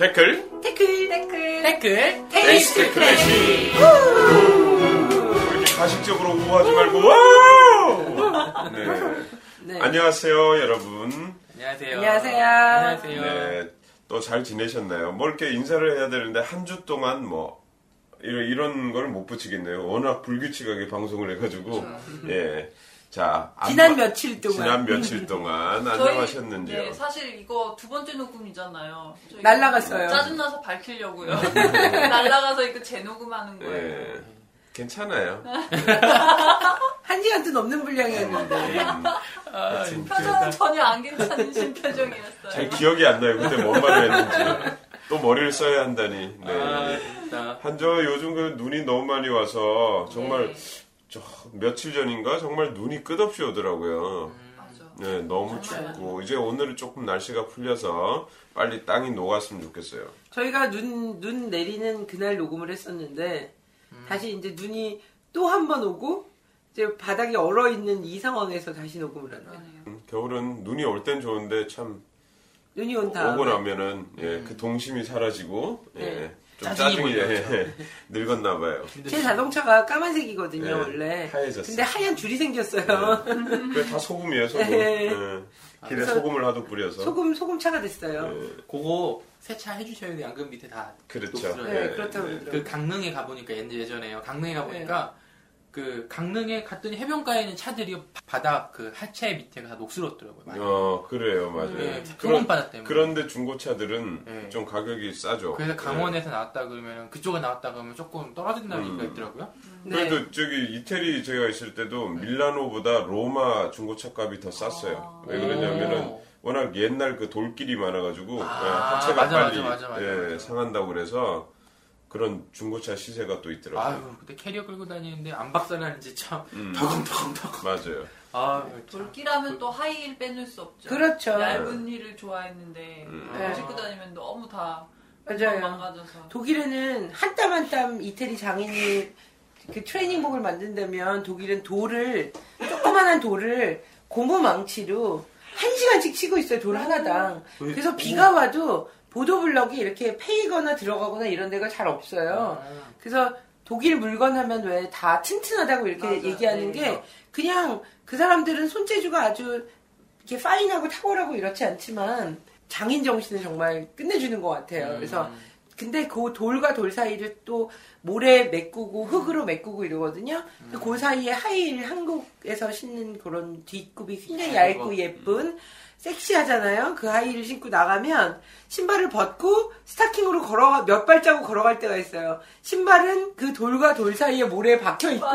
댓글 댓글 댓글. 댓글 taste 클래식 이렇게 가식적으로 우하지 말고 와우 네. 네. 안녕하세요 여러분 안녕하세요. 안녕하세요. 안녕하세요. 네, 또 잘 지내셨나요? 뭐 이렇게 인사를 해야 되는데 한 주 동안 뭐 이런 이런 걸 못 붙이겠네요. 워낙 불규칙하게 방송을 해가지고 예. 자 안- 지난 며칠 동안 지난 며칠 동안 안녕하셨는지요? 네, 사실 이거 두 번째 녹음이잖아요. 날라갔어요. 짜증나서 밝히려고요. 날라가서 이거 재녹음하는 거예요. 예. 괜찮아요. 한 시간도 넘는 분량이었는데 음, 하여튼 표정은 전혀 안 괜찮으신 표정이었어요. 잘 기억이 안 나요. 그때 뭔 말을 했는지. 또 머리를 써야 한다니. 네. 아. 한저 요즘 그 눈이 너무 많이 와서 정말 네, 저 며칠 전인가 정말 눈이 끝없이 오더라고요. 네, 너무 춥고 이제 오늘은 조금 날씨가 풀려서 빨리 땅이 녹았으면 좋겠어요. 저희가 눈, 눈 내리는 그날 녹음을 했었는데 다시 이제 눈이 또 한 번 오고 이제 바닥이 얼어 있는 이 상황에서 다시 녹음을 하네요. 음, 겨울은 눈이 올 땐 좋은데 참 눈이 온 다음에 오고 나면은 예, 그 동심이 사라지고 예, 네. 좀 짜증이 몰려오죠. 예, 늙었나 봐요. 제 자동차가 까만색이거든요 네, 원래. 하얘졌어요. 근데 하얀 줄이 생겼어요. 그게 다 소금이에요, 소금. 네. 예. 길에 소금을 하도 뿌려서. 소금 소금차가 됐어요. 예, 그거 세차 해주셔야 돼요. 양금 밑에 다. 그렇죠. 네, 예, 그렇다고 예. 그 강릉에 가보니까 옛- 예전에요. 강릉에 가보니까 그 강릉에 갔더니 해변가에 있는 차들이 바닥 그 하체 밑에가 다 녹슬었더라고요. 많이. 어, 그래요, 맞아요. 네, 그런, 바닥 때문에. 그런데 중고차들은 네. 좀 가격이 싸죠. 그래서 강원에서 나왔다 그러면 그쪽에 나왔다 그러면 조금 떨어진다는 음. 얘기가 있더라고요. 네. 그래도 저기 이태리 제가 있을 때도 밀라노보다 로마 중고차 값이 더 쌌어요. 왜 그러냐면은 오. 워낙 옛날 그 돌길이 많아가지고 아, 예, 하체가 맞아, 빨리 맞아, 맞아, 맞아, 예, 맞아. 상한다고 그래서 그런 중고차 시세가 또 있더라고요. 아유, 그때 캐리어 끌고 다니는데 안 박살나는지 참 음. 덜컹덜컹덜컹. 맞아요. 아, 참. 돌길 하면 또 하이힐 빼놓을 수 없죠. 그렇죠. 얇은 힐을 좋아했는데 음. 네. 신고 다니면 너무 다 맞아요. 망가져서. 독일에는 한 땀 한 땀 이태리 장인이 그 트레이닝복을 만든다면 독일은 돌을 조그만한 돌을 고무 망치로 한 시간씩 치고 있어요 돌 하나당. 그래서 비가 와도 보도블럭이 이렇게 패이거나 들어가거나 이런 데가 잘 없어요. 그래서 독일 물건 하면 왜 다 튼튼하다고 이렇게 맞아요. 얘기하는 네. 게 그냥 그 사람들은 손재주가 아주 이렇게 파인하고 탁월하고 이렇지 않지만 장인 정신을 정말 끝내주는 것 같아요. 그래서 근데 그 돌과 돌 사이를 또 모래 메꾸고 흙으로 메꾸고 이러거든요. 근데 그 사이에 하이힐 한국에서 신는 그런 뒷굽이 굉장히 얇고 예쁜 섹시하잖아요. 그 하이힐을 신고 나가면 신발을 벗고 스타킹으로 걸어가 몇 발자국 걸어갈 때가 있어요. 신발은 그 돌과 돌 사이에 모래에 박혀 있고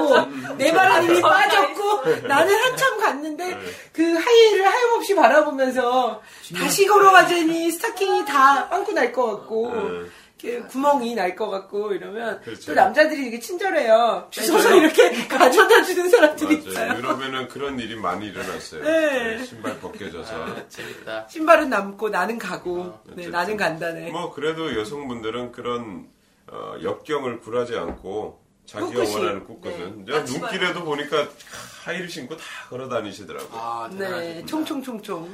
내 발은 이미 빠졌고 나는 한참 갔는데 그 하이힐을 하염없이 바라보면서 다시 걸어가자니 스타킹이 다 빵꾸 날 것 같고 네. 구멍이 날 것 같고 이러면 그렇죠. 또 남자들이 되게 친절해요. 주워서 이렇게 가져다 주는 사람들이 있어요. 맞아요. 유럽에는 그런 일이 많이 일어났어요. 네. 네, 신발 벗겨져서. 아, 재밌다. 신발은 남고 나는 가고 어, 네. 나는 간다네. 뭐 그래도 여성분들은 그런 어, 역경을 굴하지 않고 자기가 꿋꿋이. 원하는 꿋꿋은 네. 눈길에도 보니까 하이를 신고 다 걸어 다니시더라고요. 아, 네. 총총총총.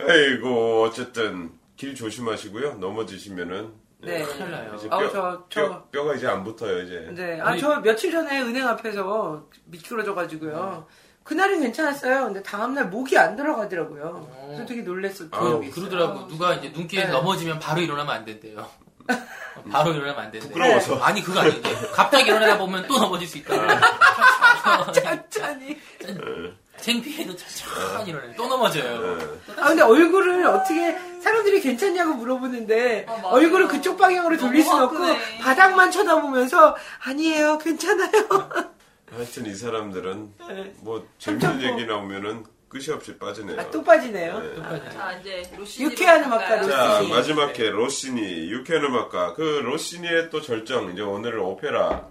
아이고 어쨌든 길 조심하시고요. 넘어지시면은 네. 큰일 나요. 이제 아우 뼈, 저 저. 뼈, 가 이제 안 붙어요 이제. 네, 아저 며칠 전에 은행 앞에서 미끄러져가지고요. 그날은 괜찮았어요. 근데 다음날 목이 안 들어가더라고요. 그래서 되게 놀랬었죠. 그, 그러더라고. 누가 이제 눈길에 네. 넘어지면 바로 일어나면 안 된대요. 바로 일어나면 안 된대. 부끄러워서. 아니, 그거 아닌데. 갑자기 일어나다 보면 또 넘어질 수 있다. 천천히. 창피해도 천천히 일어나요. 또 넘어져요. 네. 아 근데 얼굴을 어떻게 사람들이 괜찮냐고 물어보는데 아. 얼굴을 그쪽 방향으로 돌릴 순 없고. 바닥만 쳐다보면서 아니에요 괜찮아요. 하여튼 이 사람들은 네. 뭐 재밌는 참고. 얘기 나오면은 끝이 없이 빠지네요. 아, 또 빠지네요. 네. 자 이제 로시 유쾌한 음악가 로시. 자 로시니. 마지막 회 로시니 유쾌한 음악가 그 로시니의 또 절정 이제 오늘은 오페라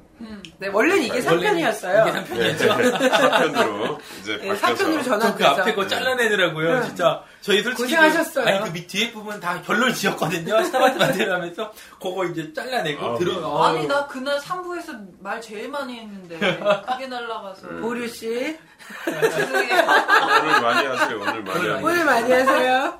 네, 원래는 이게 3편이었어요. 이게 3편이었죠. 사편으로 이제 네, 바뀌어서 4편으로 저 전환돼서. 그 앞에 거 잘라내더라고요. 네. 진짜 저희 솔직히 고생하셨어요. 그- 아니 그 밑 뒤에 부분 다 결론 지었거든요. Stabat 만들면서 그거 이제 잘라내고 아, 들어. 아니 아유. 나 그날 3부에서 말 제일 많이 했는데 그게 날라가서 보류 씨 죄송해요. 오늘 많이 하세요 오늘 많이 하세요. 오늘 많이 하세요.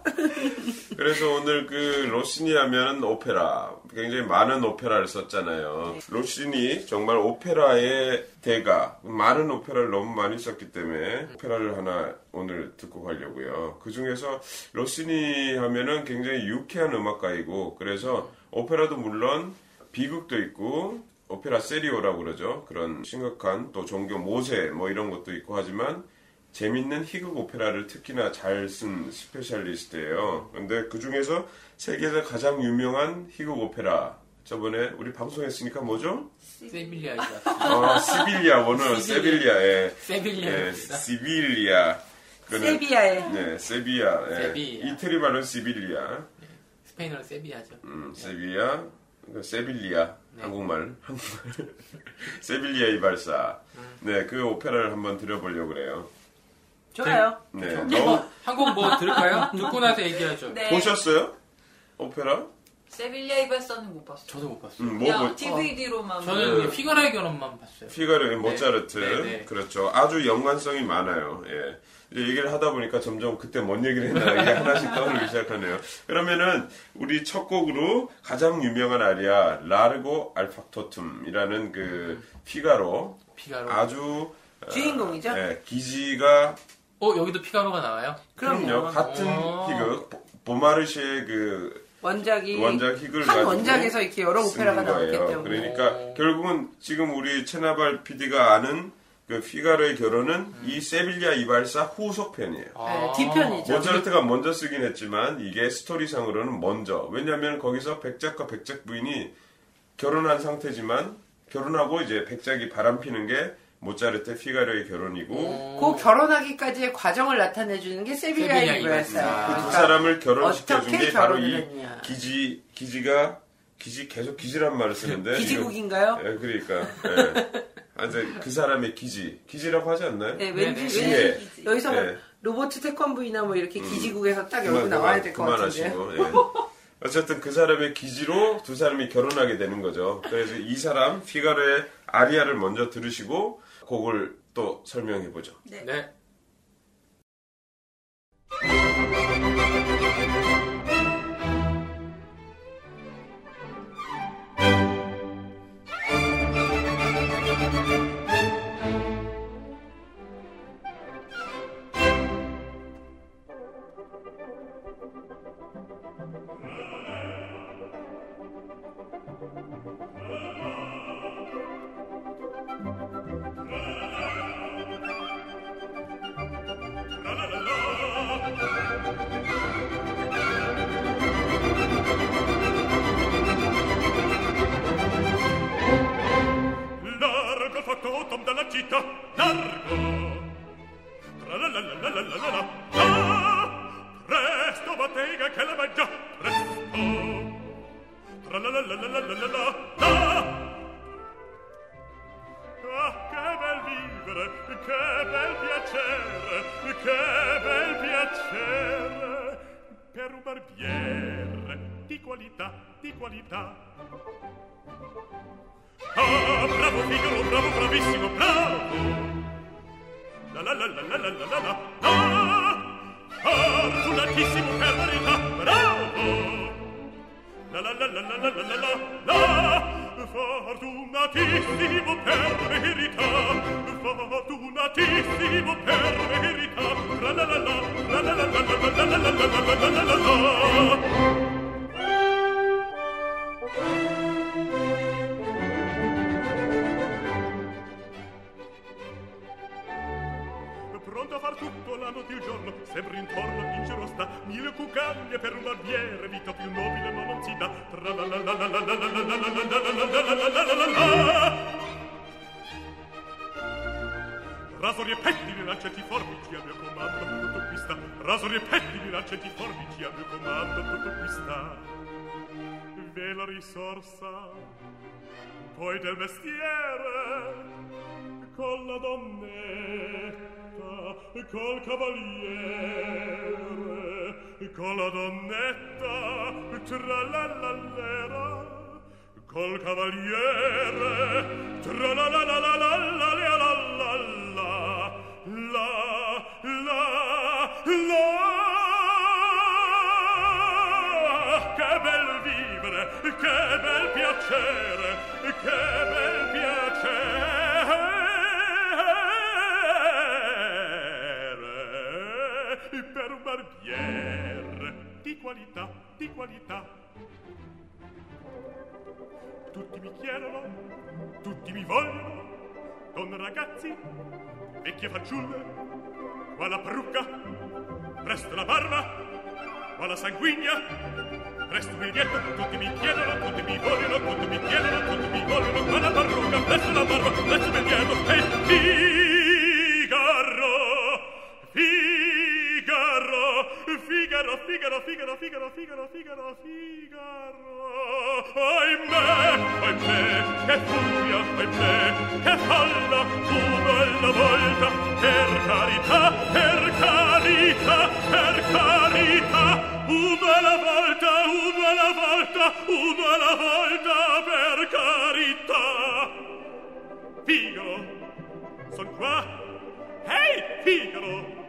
그래서 오늘 그 로시니 하면 오페라 굉장히 많은 오페라를 썼잖아요. 로시니 정말 오페라의 대가 많은 오페라를 너무 많이 썼기 때문에 오페라를 하나 오늘 듣고 가려고요. 그 중에서 로시니 하면은 굉장히 유쾌한 음악가이고 그래서 오페라도 물론 비극도 있고 opera serio라고 그러죠. 그런 심각한 또 종교 모세 뭐 이런 것도 있고 하지만 재밌는 희극 오페라를 특히나 잘 쓴 specialist예요. 근데 그 중에서 세계에서 가장 유명한 희극 오페라 저번에 우리 방송했으니까 뭐죠? 세빌리아가 아, 시빌리아 원어는 세빌리아, 예, 예. 시빌리아. 세비야에 네, 세비야. 예. 세비야. 이태리 말은 시빌리아. 스페인어로 세비야죠. 음, 세비야, 그 세빌리아, 네. 한국말, 한국말. 세빌리아 이발사. 네, 그 오페라를 한번 들어보려고 그래요. 좋아요. 네, 한 너무 번- 한곡 뭐 들을까요? 듣고 나서 얘기하죠. 네. 보셨어요? 오페라? 세빌리아 이발사는 못 봤어. 저도 못 봤어요. 음, 뭐, 그냥 뭐, DVD로만. 저는 그냥 피가라의 결혼만 봤어요. 피가르의 모차르트. 네, 네. 그렇죠. 아주 연관성이 많아요. 예. 이제 얘기를 하다 보니까 점점 그때 뭔 얘기를 했나 이게 하나씩 떠오르기 시작하네요. 그러면은 우리 첫 곡으로 가장 유명한 아리아 라르고 알팍토툼이라는 그 피가로 피가로. 아주 어, 주인공이죠? 예, 기지가 어 여기도 피가로가 나와요? 그럼요. 그럼요. 같은 어. 희극 보- 보마르시의 그 원작이 원작 희극을 한 가지고 원작에서 이렇게 여러 오페라가 나왔기. 때문에 그러니까 오. 결국은 지금 우리 체나발 PD가 아는 그 피가로의 결혼은 이 세빌리아 이발사 후속편이에요. 아. 네, 뒤편이죠. 모차르트가 먼저 쓰긴 했지만 이게 스토리상으로는 먼저. 왜냐하면 거기서 백작과 백작 부인이 결혼한 상태지만 결혼하고 이제 백작이 바람피는 게 모차르트 피가로의 결혼이고 그 결혼하기까지의 과정을 나타내 주는 게 세비야 세비야 이거였어요. 이거였어요. 그두 그러니까 사람을 결혼시켜준 어떻게 게 바로 이 했냐. 기지 기지가 기지 계속 기지란 말을 쓰는데 기지국인가요? 예, 그러니까 예. 아, 이제 그 사람의 기지 기지라고 하지 않나요? 네, 네, 왠지, 네. 지혜. 왠지 여기서 뭐 네. 로버트 태권브이나 뭐 이렇게 기지국에서 딱 그만, 열고 나와야 될 것 같은데. 그만하시고, 예. 어쨌든 그 사람의 기지로 두 사람이 결혼하게 되는 거죠. 그래서 이 사람 피가르의 아리아를 먼저 들으시고 곡을 또 설명해 보죠. 네. Largo vestiere con la donnetta e col cavaliere con la donnetta tra la la lallera col cavaliere tra la la la la la la la la la la la la la che bel vivere che bel piacere di qualità, di qualità. Tutti mi chiedono, tutti mi vogliono, e ragazzi, vecchie fanciulle, qua la parrucca, presto la barba, qua la sanguigna, presto biglietto, tutti mi chiedono, tutti mi vogliono, tutti mi chiedono, tutti mi vogliono, qua la parrucca, la Figaro, Figaro, Figaro, Figaro, Figaro, Figaro, Figaro, Figaro, Figaro. Ahimè, ahimè, che furia, ahimè, che falla, una alla volta, per carità, per carità, una alla volta, una alla volta, una alla volta per carità. Figaro, son qua. Ehi, hey, Figaro.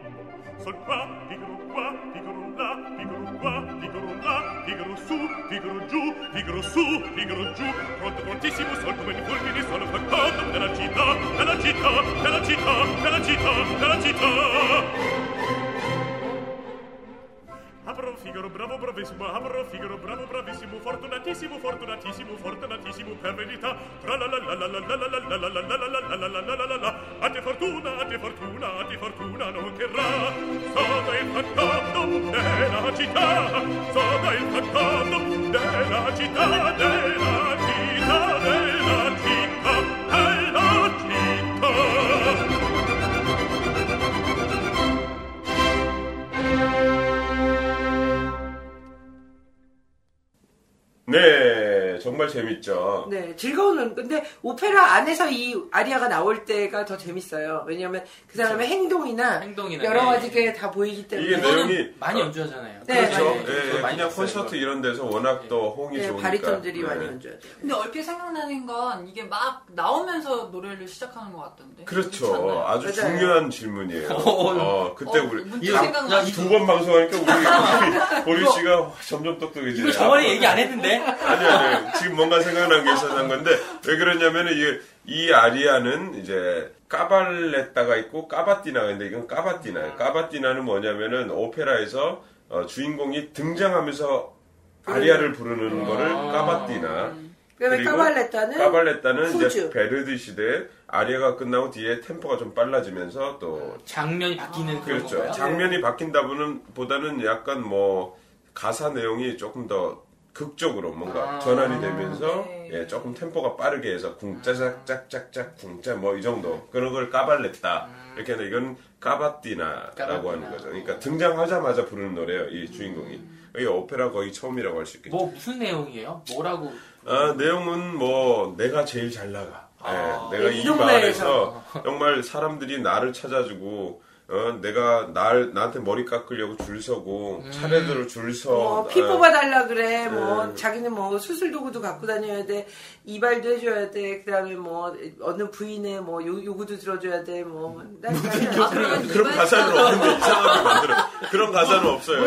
Son qua, Figaro qua, Figaro là, Figaro qua, Figaro là, Figaro su, Figaro giù, Figaro su, Figaro giù. Pronto, prontissimo, son come il fulmine, sono fantasma della città, della città, della città, della città, della città. Figaro, bravo, bravissimo, Amaro, Figaro, bravo, bravissimo, fortunatissimo, fortunatissimo, fortunatissimo, per verità. Tra la la la la la la la la la la la la la la la la la la la A te fortuna, a te fortuna, a te fortuna non cherrà Sono il fantasma della città, sono il fantasma della città, della città, della città. 네, 정말 재밌죠. 네, 즐거운 근데 오페라 안에서 이 아리아가 나올 때가 더 재밌어요. 왜냐하면 그 사람의 행동이나, 행동이나, 여러 네. 가지 게다 보이기 때문에 이게 내용이- 많이 어. 연주하잖아요. 네, 그렇죠. 많이 예, 연주해요. 많이 그냥 콘서트. 이런 데서 워낙 또 호응이 네, 좋으니까. 바리톤들이 네. 많이 연주해야 돼요. 근데 얼핏 생각나는 건 이게 막 나오면서 노래를 시작하는 것 같던데. 그렇죠. 아주 맞아요. 중요한 질문이에요. 어, 그때 어, 우리 문득 이거- 생각나. 야, 두번 방송하니까 우리 보리 씨가 점점 똑똑해지네요. 이거 저번에 얘기 안 했는데? 아니 아니 지금 뭔가 생각난 게 있어서 한 건데 왜 그러냐면은 이게 이 아리아는 이제 까발레따가 있고 까바띠나가 있는데 이건 까바띠나예요. 까바띠나는 뭐냐면은 오페라에서 어, 주인공이 등장하면서 아리아를 부르는 거를 까바띠나. 그다음에 까발레타는 까발레따는 이제. 베르디 시대 아리아가 끝나고 뒤에 템포가 좀 빨라지면서 또 장면이 바뀌는 그런 그렇죠. 장면이 바뀐다보는 보다는 약간 뭐 가사 내용이 조금 더 극적으로 뭔가 아. 전환이 되면서 네. 예, 조금 템포가 빠르게 해서 궁짜작 짝짝짝 궁짜 뭐 이 정도 그런 걸 까발냈다 이렇게 하는데 이건 까바띠나라고 까바띠나. 하는 거죠. 그러니까 등장하자마자 부르는 노래예요. 이 주인공이. 이 오페라 거의 처음이라고 할 수 있겠죠. 뭐 무슨 내용이에요? 뭐라고? 아, 내용은 뭐 내가 제일 잘 나가. 아. 예, 내가 이. 마을에서 정말 사람들이 나를 찾아주고 어, 내가 날 나한테 머리 깎으려고 줄 서고 차례대로 줄 서. 뭐, 피 아, 뽑아달라 그래. 뭐, 네. 자기는 뭐, 수술 도구도 갖고 다녀야 돼. 이발도 해줘야 돼. 그 다음에 뭐, 어느 부인의 뭐, 요, 요구도 들어줘야 돼. 뭐, 난 그냥 아, 그러면 그런 이발- 가사는 없는데 이상하게 만들어. 그런 가사는 없어요.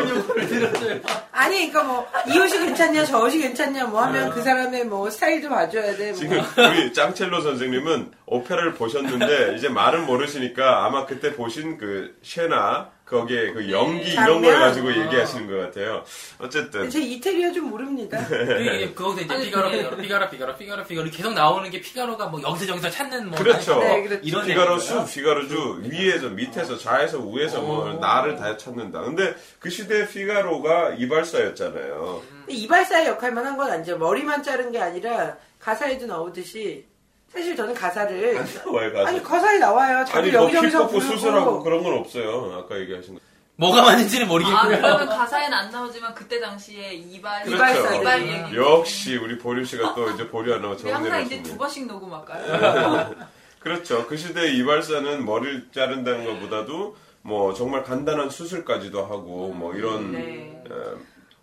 아니, 그러니까 뭐, 이 옷이 괜찮냐, 저 옷이 괜찮냐, 뭐 하면 그 사람의 뭐, 스타일도 봐줘야 돼. 뭐. 지금 우리 짱첼로 선생님은 오페라를 보셨는데 이제 말은 모르시니까 아마 그때 보신 그 쉐나 거기에 그 연기 이런 걸 장면? 가지고 얘기하시는 것 같아요. 어쨌든 제 이태리어 좀 모릅니다. 이게 그거서 이제 아니, 피가로, 네. 피가로, 피가로, 피가로, 피가로, 피가로 계속 나오는 게 피가로가 뭐 여기서 저기서 찾는 뭐 그렇죠. 네, 그렇죠. 이런 피가로. 수, 피가로 주, 위에서, 밑에서, 좌에서, 우에서 뭐 오. 나를 다 찾는다. 근데 그 시대 피가로가 이발사였잖아요. 근데 이발사의 역할만 한 건 아니죠. 머리만 자른 게 아니라 가사에도 나오듯이 사실 저는 가사를 왜 가서? 아니 가사에 나와요. 자기 뭐 여기저기서 부르고 수술하고 그런 건 없어요. 아까 얘기하신 거. 뭐가 맞는지는 아, 모르겠고요. 그러면 가사에는 안 나오지만 그때 당시에 이발, 이발사, 이발 네. 얘기. 역시 우리 보림 씨가 또 이제 보리 하나 우리 항상 이제. 두 번씩 녹음할까요? 그렇죠. 그 시대 이발사는 머리를 자른다는 것보다도 뭐 정말 간단한 수술까지도 하고 뭐 이런 네. 어,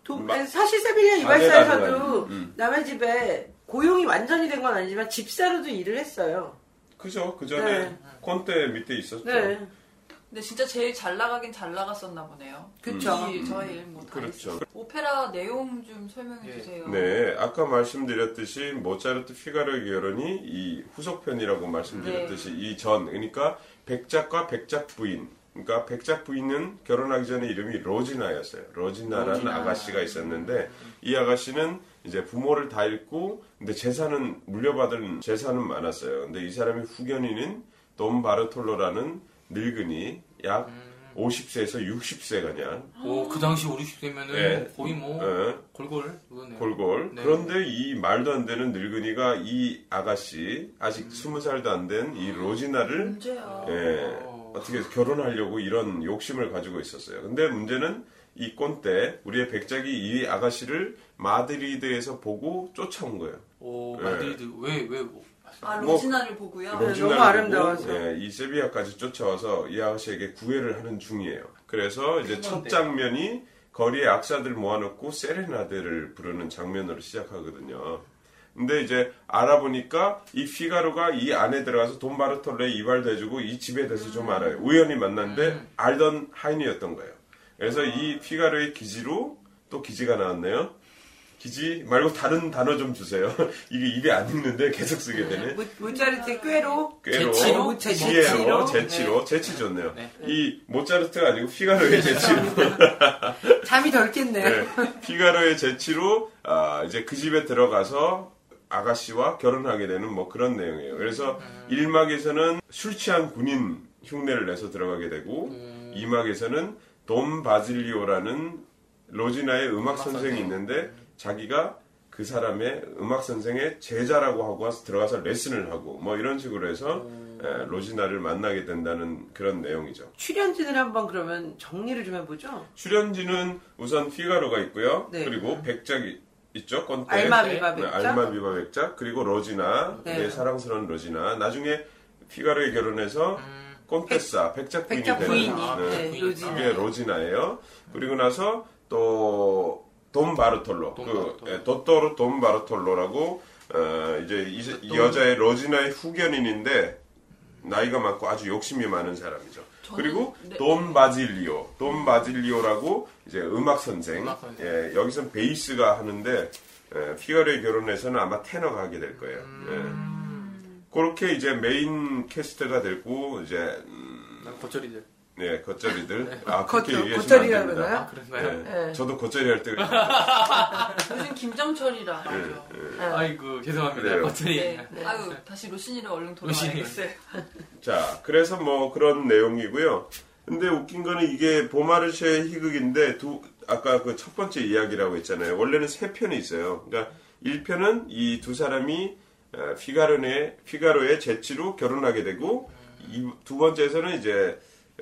도- 마- 사실 세빌리아 이발사에서도 음. 남의 집에 고용이 완전히 된 건 아니지만 집사로도 일을 했어요. 그죠. 그 전에 네. 콘테 밑에 있었죠. 네. 근데 진짜 제일 잘 나가긴 잘 나갔었나 보네요. 그쵸. 이 저희 뭐다 그렇죠. 오페라 내용 좀 설명해 예. 주세요. 네, 아까 말씀드렸듯이 모차르트 피가로의 결혼이 이 후속편이라고 말씀드렸듯이 이 전, 그러니까 백작과 백작 부인. 그러니까 백작 부인은 결혼하기 전에 이름이 로지나였어요. 로지나라는 로지나. 아가씨가 있었는데 이 아가씨는 이제 부모를 다 잃고 근데 재산은 물려받은 재산은 많았어요. 근데 이 사람이 후견인인 돈 바르톨로라는 늙은이 약 50세에서 60세가냐 오, 그 당시 5, 60세면은 네. 거의 뭐 어, 골골 그거네요. 골골. 네. 그런데 이 말도 안 되는 늙은이가 이 아가씨 아직 스무 살도 안 된 이 로지나를 문제야. 예, 어떻게 해서 결혼하려고 이런 욕심을 가지고 있었어요. 근데 문제는 이 꼰대 우리의 백작이 이 아가씨를 마드리드에서 보고 쫓아온 거예요. 오, 네. 마드리드 왜 왜 뭐, 아 뭐- 로지나를 보고요. 네. 로지나를 너무 아름다워서. 예, 이 세비야까지 쫓아와서 이 아가씨에게 구애를 하는 중이에요. 그래서 이제 첫. 장면이 거리에 악사들 모아놓고 세레나데를 부르는 장면으로 시작하거든요. 근데 이제 알아보니까 이 피가로가 이 안에 들어가서 돈 바르톨레에 이발도 해주고 이 집에 대해서 좀 알아요. 우연히 만났는데 음. 알던 하인이었던 거예요. 그래서 이 피가로의 기지로 또 기지가 나왔네요. 기지 말고 다른 단어 좀 주세요. 이게 입에 안 있는데 계속 쓰게 되네. 모- 모차르트의 꾀로 꾀로, 재치로? 재치로? 지혜로, 재치로, 재치 좋네요. 네. 이 모차르트가 아니고 피가로의 재치로, 잠이 덜 깼네요. 네. 피가로의 재치로 아, 이제 그 집에 들어가서 아가씨와 결혼하게 되는 뭐 그런 내용이에요. 그래서 음. 1막에서는 술 취한 군인 흉내를 내서 들어가게 되고 음. 2막에서는 돈 바질리오라는 로지나의 음악 음악 선생이 선생. 있는데 자기가 그 사람의 음악 선생의 제자라고 하고 들어가서 레슨을 하고 뭐 이런 식으로 해서 음. 에, 로지나를 만나게 된다는 그런 내용이죠. 출연진을 한번 그러면 정리를 좀 해보죠. 출연진은 우선 피가로가 있고요. 네. 그리고 백작이 있죠. 꼰대. 알마 비바 네, 백작. 알마 비바 백작 그리고 로지나 네. 네, 사랑스러운 로지나 나중에 피가로의 결혼에서 contessa 백작 부인이 백작 되는 부인이 네. 네, 로지나. 그게 로지나예요. 그리고 나서 또 돈 바르톨로, 돈 그 바르톨로. 예, dottore 돈 바르톨로라고 어, 이제 이, 이 여자의 로지나의 후견인인데 나이가 많고 아주 욕심이 많은 사람이죠. 저는- 그리고 네. 돈 바질리오, 돈 바질리오라고 이제 음악 선생. 음악 선생. 예, 여기선 베이스가 하는데 예, 피가로의 결혼에서는 아마 테너가 하게 될 거예요. 음. 예. 그렇게 이제 main cast가 되고 이제 음, 겉절이들. 네 겉절이들 아 그렇게 겉- 얘기하시면 겉절이라 안 됩니다. 그러나요? 아, 그런가요? 네. 네. 저도 겉절이 할 때가 요즘 겉절이라 네, 하죠. 아이고 죄송합니다. 그래요. 겉절이. 네. 아유 다시 로시니를 얼른. 돌아가야겠어요. 자, 그래서 뭐 그런 내용이고요. 근데 웃긴 거는 이게 보마르쉐의 희극인데 두 아까 그 첫 번째 이야기라고 했잖아요. 원래는 세 편이 있어요. 그러니까 1편은 이 두 사람이 어, 피가로의 피가로의 재치로 결혼하게 되고 이, 두 번째에서는 이제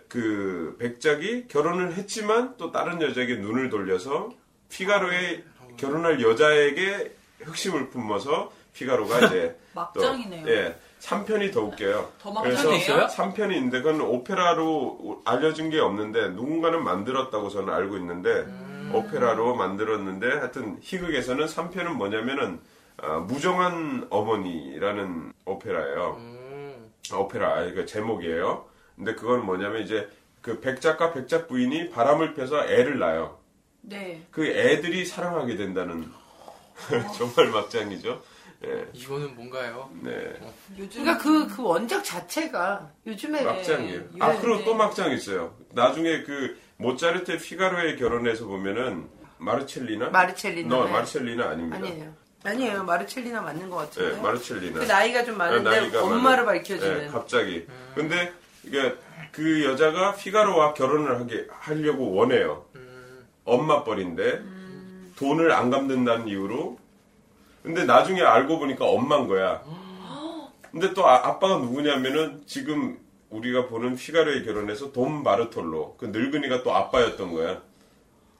그 백작이 결혼을 했지만 또 다른 여자에게 눈을 돌려서 피가로의 결혼할 여자에게 흑심을 품어서 피가로가 이제 막장이네요. 또, 예, 3편이 더 웃겨요. 더 그래서 막장이에요? 있어요? 3편이 있는데 그건 오페라로 알려진 게 없는데 누군가는 만들었다고 저는 알고 있는데 음. 오페라로 만들었는데 하여튼 희극에서는 3편은 뭐냐면은 아, 무정한 어머니라는 오페라예요. 음. 아, 오페라 아, 이거 제목이에요. 근데 그건 뭐냐면 이제 그 백작과 백작 부인이 바람을 펴서 애를 낳아요. 네. 그 애들이 사랑하게 된다는 정말 막장이죠. 예, 이거는 뭔가요? 네. 요즘 그러니까 그, 그 원작 자체가 요즘에 막장이에요. 네, 아, 네, 그리고 네. 또 막장 있어요. 나중에 그 모차르트의 피가로의 결혼에서 보면은 마르첼리나? 마르첼리나. 너 네. 마르첼리나 아닙니다. 아니에요. 아니에요. 마르첼리나 맞는 것 같은데. 네, 마르첼리나. 그 나이가 좀 많은데 나이가 엄마를 많아요. 밝혀주는. 네, 갑자기. 근데 이게 그 여자가 피가로와 결혼을 하게 하려고 원해요. 엄마 뻘인데 돈을 안 갚는다는 이유로. 근데 나중에 알고 보니까 엄마인 거야. 근데 또 아, 빠가 누구냐면은 지금 우리가 보는 피가로의 결혼에서 돈 마르톨로 그 늙은이가 또 아빠였던 거야.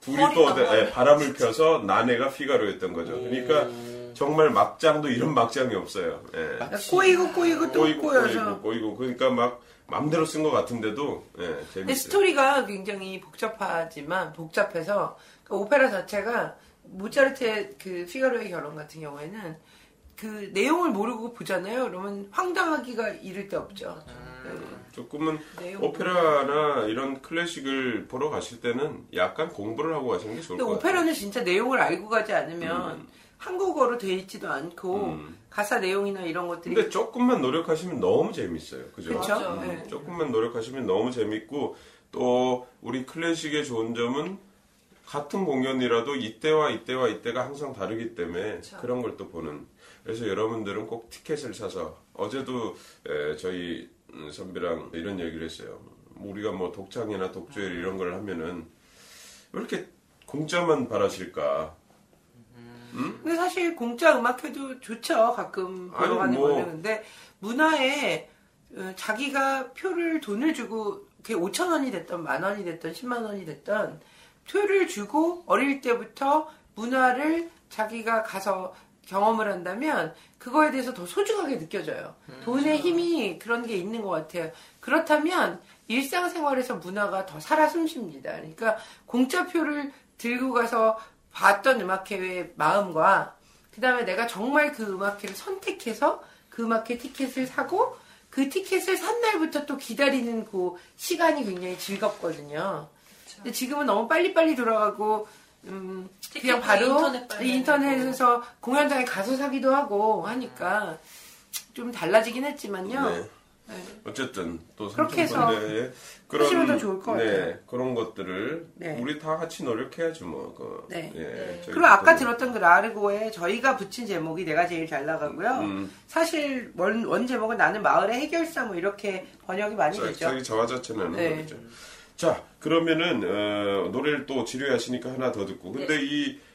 둘이 또 머리. 바람을 펴서 나네가 피가로였던 거죠. 그러니까 정말 막장도 이런 막장이 없어요. 예. 꼬이고 꼬이고 또 꼬이고 꼬여서. 꼬이고 꼬이고 그러니까 막 맘대로 쓴 것 같은데도 예, 근데 재밌어요. 스토리가 굉장히 복잡하지만 복잡해서 그 오페라 자체가 모차르트의 그 피가로의 결혼 같은 경우에는 그 내용을 모르고 보잖아요. 그러면 황당하기가 이를 데 없죠. 조금은 내용 오페라나 이런 클래식을 보러 가실 때는 약간 공부를 하고 가시는 게 좋을 근데 것 같아요. 오페라는 진짜 내용을 알고 가지 않으면 음. 한국어로 돼 있지도 않고 가사 내용이나 이런 것들이 근데 조금만 노력하시면 너무 재밌어요. 그죠? 그렇죠. 맞아. 음, 네. 조금만 노력하시면 너무 재밌고 또 우리 클래식의 좋은 점은 같은 공연이라도 이때와 이때와 이때가 항상 다르기 때문에 그런걸 또 보는 그래서 여러분들은 꼭 티켓을 사서 어제도 에, 저희 음, 선배랑 이런 얘기를 했어요. 우리가 뭐 독창이나 독주일 이런 걸 하면은 왜 이렇게 공짜만 바라실까? 근데 사실 공짜 음악회도 좋죠. 가끔 보러 가는 뭐. 거는. 근데 문화에 어, 자기가 표를 돈을 주고 그게 5천 원이 됐던 만 원이 됐던 10만 원이 됐던 표를 주고 어릴 때부터 문화를 자기가 가서 경험을 한다면 그거에 대해서 더 소중하게 느껴져요. 돈의 힘이 그런 게 있는 것 같아요. 그렇다면 일상생활에서 문화가 더 살아 숨쉽니다. 그러니까 공짜표를 들고 가서 봤던 음악회의 마음과 그 다음에 내가 정말 그 음악회를 선택해서 그 음악회 티켓을 사고 그 티켓을 산 날부터 또 기다리는 그 시간이 굉장히 즐겁거든요. 근데 지금은 너무 빨리빨리 돌아가고 음, 그냥 바로 인터넷 빨리 인터넷 에서 공연장에 가서 사기도 하고 하니까 좀 달라지긴 했지만요. 네. 어쨌든 또 그렇게 해서 더 좋을 것 네, 같아요. 그런 것들을 네. 우리 다 같이 노력해야죠 뭐. 그, 네. 예, 그리고 아까 들었던 그 라르고에 저희가 붙인 제목이 내가 제일 잘 나가고요. 음. 사실 원, 원 제목은 나는 마을의 해결사 뭐 이렇게 번역이 많이 자, 되죠. 자기 저화 자체는 네. 거죠. 자 그러면은 어, 노래를 또 지루하시니까 하나 더 듣고 근데 이 어,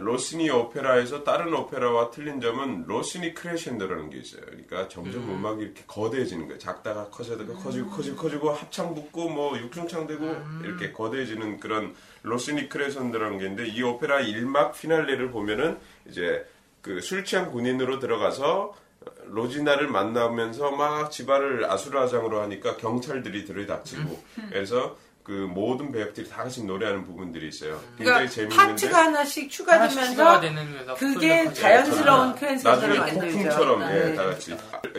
로시니 오페라에서 다른 오페라와 틀린 점은 로시니 크레션도라는 게 있어요. 그러니까 점점 음. 악이 이렇게 거대해지는 거예요. 작다가 커지다가 커지고 커지고 커지고 합창 붙고 뭐 육중창 되고 이렇게 거대해지는 그런 로시니 크레션도라는 게 있는데 이 오페라 1막 피날레를 보면은 이제 그 술 취한 군인으로 들어가서 로지나를 만나면서 막 집안을 아수라장으로 하니까 경찰들이 들이닥치고 그래서 그 모든 배역들이 다 같이 노래하는 부분들이 있어요. 굉장히 그러니까 재밌는데 파트가 하나씩 하나씩 추가되면서 거에서 그게 자연스러운. 크랜센서를 나중에 만들죠. 폭풍처럼 예, 네. 다 같이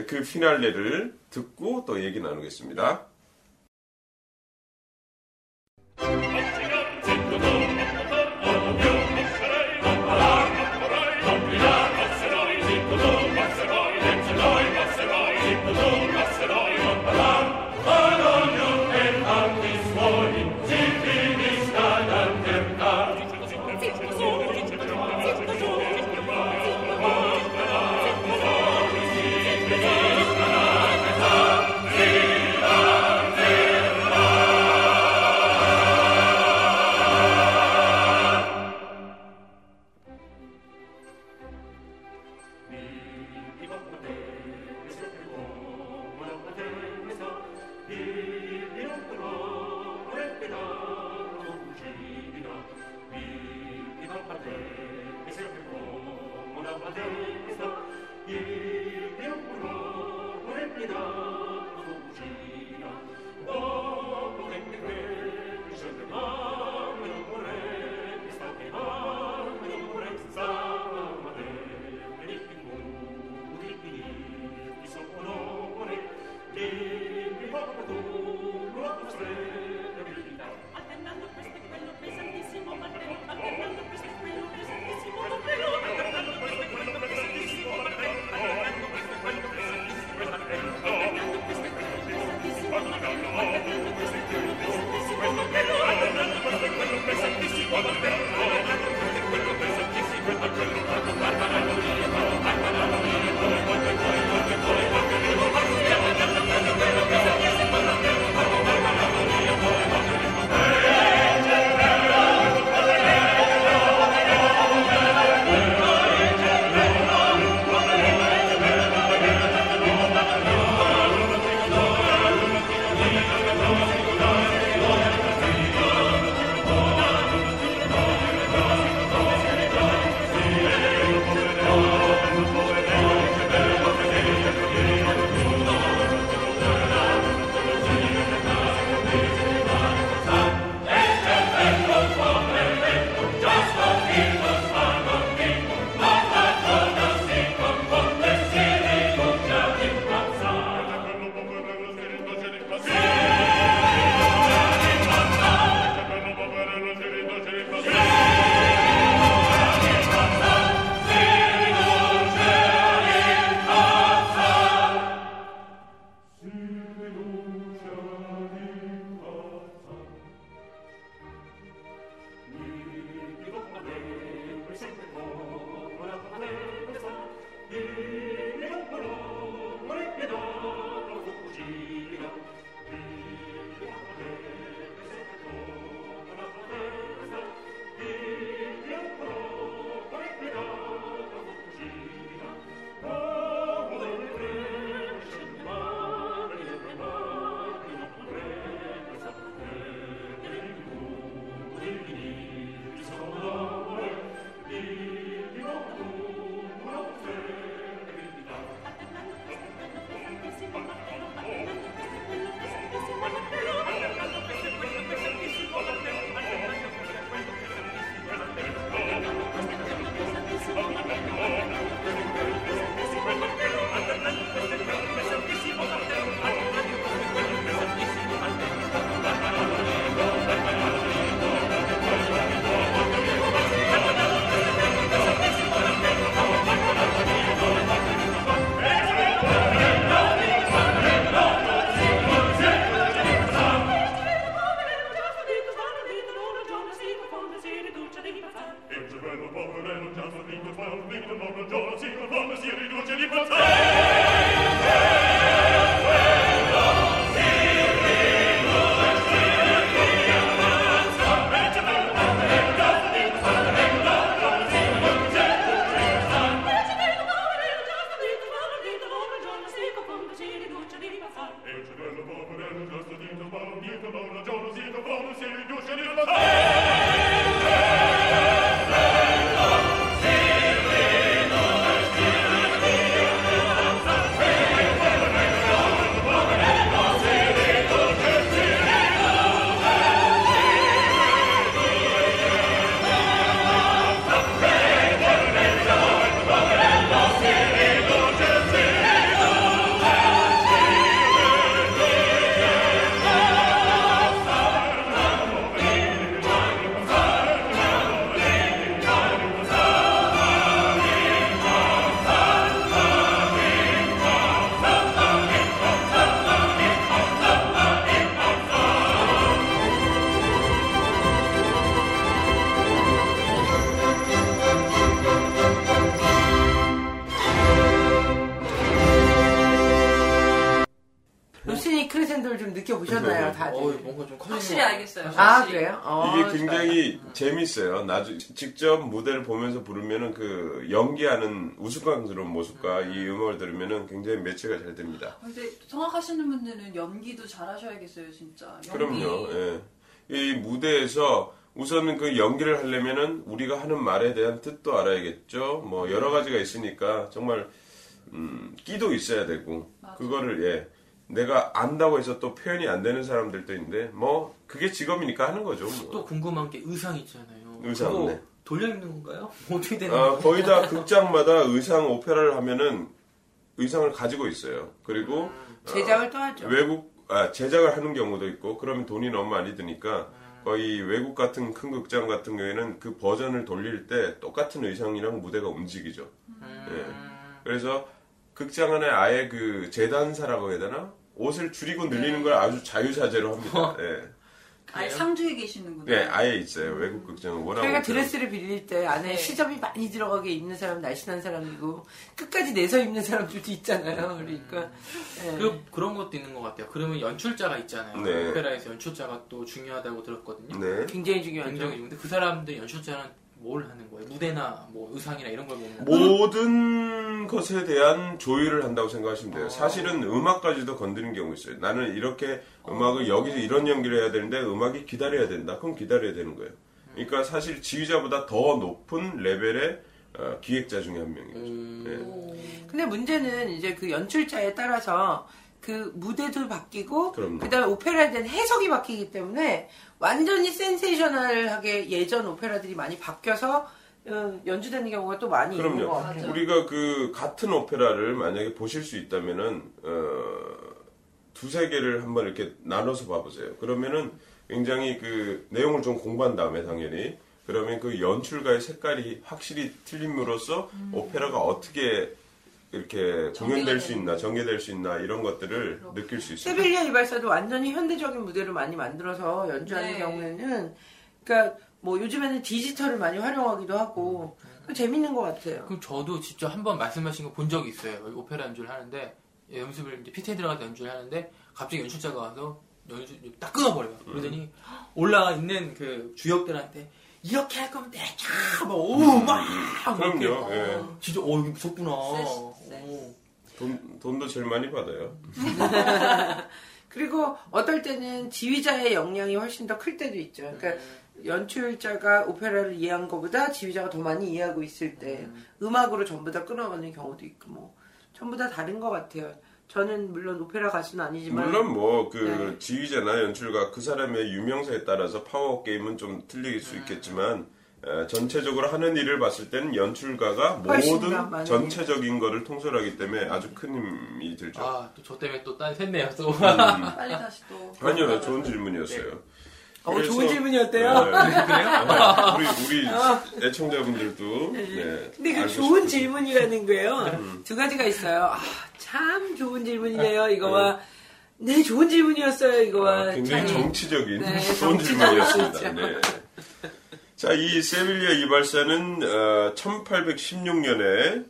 그 피날레를 듣고 또 얘기 나누겠습니다. Oh, 좀 느껴보셨나요, 다들? 어, 뭔가 좀 확실히 것 알겠어요. 아, 확실히. 그래요? 어, 이게 굉장히 재밌어요. 나중 직접 무대를 보면서 부르면은 그 연기하는 우스꽝스러운 모습과 이 음악을 들으면은 굉장히 매치가 잘 됩니다. 근데 성악하시는 분들은 연기도 잘하셔야겠어요, 진짜. 연기. 그럼요. 예. 이 무대에서 우선은 그 연기를 하려면은 우리가 하는 말에 대한 뜻도 알아야겠죠. 뭐 여러 가지가 있으니까 정말 음, 끼도 있어야 되고 맞아. 그거를 예. 내가 안다고 해서 또 표현이 안 되는 사람들도 있는데 뭐 그게 직업이니까 하는 거죠. 뭐. 또 궁금한 게 의상 있잖아요. 의상, 네. 돌려 입는 건가요? 어떻게 되는 아, 거예요? 거의 다 극장마다 의상 오페라를 하면은 의상을 가지고 있어요. 그리고 제작을 또 하죠. 외국 아, 제작을 하는 경우도 있고 그러면 돈이 너무 많이 드니까 거의 외국 같은 큰 극장 같은 경우에는 그 버전을 돌릴 때 똑같은 의상이랑 무대가 움직이죠. 예. 그래서 극장 안에 아예 그 재단사라고 해야 되나? 옷을 줄이고 늘리는 걸 아주 자유자재로 합니다. 예. 아예 상주에 계시는구나. 네, 아예 있어요. 외국 극장은 워낙 저희가 없어요. 드레스를 빌릴 때 안에 네. 시접이 많이 들어가게 입는 사람 날씬한 사람이고 끝까지 내서 입는 사람들도 있잖아요. 그러니까 예. 그, 그런 것도 있는 것 같아요. 그러면 연출자가 있잖아요. 네. 오페라에서 연출자가 또 중요하다고 들었거든요. 네. 굉장히 중요하죠. 굉장히 근데 그 사람들 연출자는 뭘 하는 거예요? 무대나 뭐 의상이나 이런 걸 보는 뭐 거예요? 모든 것에 대한 조율을 한다고 생각하시면 어. 돼요. 사실은 음악까지도 건드는 경우 있어요. 나는 이렇게 음악을 여기서 이런 연기를 해야 되는데 음악이 기다려야 된다. 그럼 기다려야 되는 거예요. 그러니까 사실 지휘자보다 더 높은 레벨의 어, 기획자 중에 한 명이죠. 음. 네. 근데 문제는 이제 그 연출자에 따라서 그 무대도 바뀌고 그럼요. 그다음에 오페라에 대한 해석이 바뀌기 때문에 완전히 센세이셔널하게 예전 오페라들이 많이 바뀌어서 어, 연주되는 경우가 또 많이 있는 것 그럼요. 같아요. 우리가 그 같은 오페라를 만약에 보실 수 있다면은 어, 두세 개를 한번 이렇게 나눠서 봐보세요. 그러면은 굉장히 그 내용을 좀 공부한 다음에 당연히 그러면 그 연출가의 색깔이 확실히 틀림으로써 오페라가 어떻게 이렇게 공연될 수 있나 전개될 수 있나 이런 것들을 느낄 수 있어요. 세빌리아 이발사도 완전히 현대적인 무대를 많이 만들어서 연주하는 네. 경우에는 그러니까 뭐 요즘에는 디지털을 많이 활용하기도 하고 그 재밌는 것 같아요. 그럼 저도 직접 한번 말씀하신 거 본 적이 있어요. 오페라 연주를 하는데 연습을 이제 피트에 들어가서 연주를 하는데 갑자기 연출자가 와서 연주 딱 끊어버려요. 그러더니 올라가 있는 그 주역들한테 이렇게 할 거면 내가 오막 그럼요. 예. 진짜 어 이거 무섭구나. 어. 돈, 돈도 제일 많이 받아요. 그리고 어떨 때는 지휘자의 역량이 훨씬 더 클 때도 있죠. 그러니까 연출자가 오페라를 이해한 것보다 지휘자가 더 많이 이해하고 있을 때 음 악으로 전부 다 끊어가는 경우도 있고 뭐 전부 다 다른 것 같아요. 저는 물론 오페라 가수는 아니지만 물론 뭐그 네. 지휘자나 연출가 그 사람의 유명세에 따라서 파워 게임은 좀 틀릴 수 있겠지만 에, 전체적으로 하는 일을 봤을 때는 연출가가 모든 전체적인 거를 통솔하기 때문에 아주 큰 힘이 들죠. 아, 또 저 때문에 또 딴 샜네요, 또. 빨리 다시 또. 아니요, 좋은 질문이었어요. 어, 좋은 질문이었대요. 네. 우리 우리 애청자분들도 네, 근데 그 좋은 싶으신- 질문이라는 거예요. 두 가지가 있어요. 아, 참 좋은 질문이네요. 이거와 네 좋은 질문이었어요. 이거와 아, 굉장히 참- 정치적인 네, 좋은 질문이었습니다. 네. 자, 이 세빌리아 이발사는 1816년에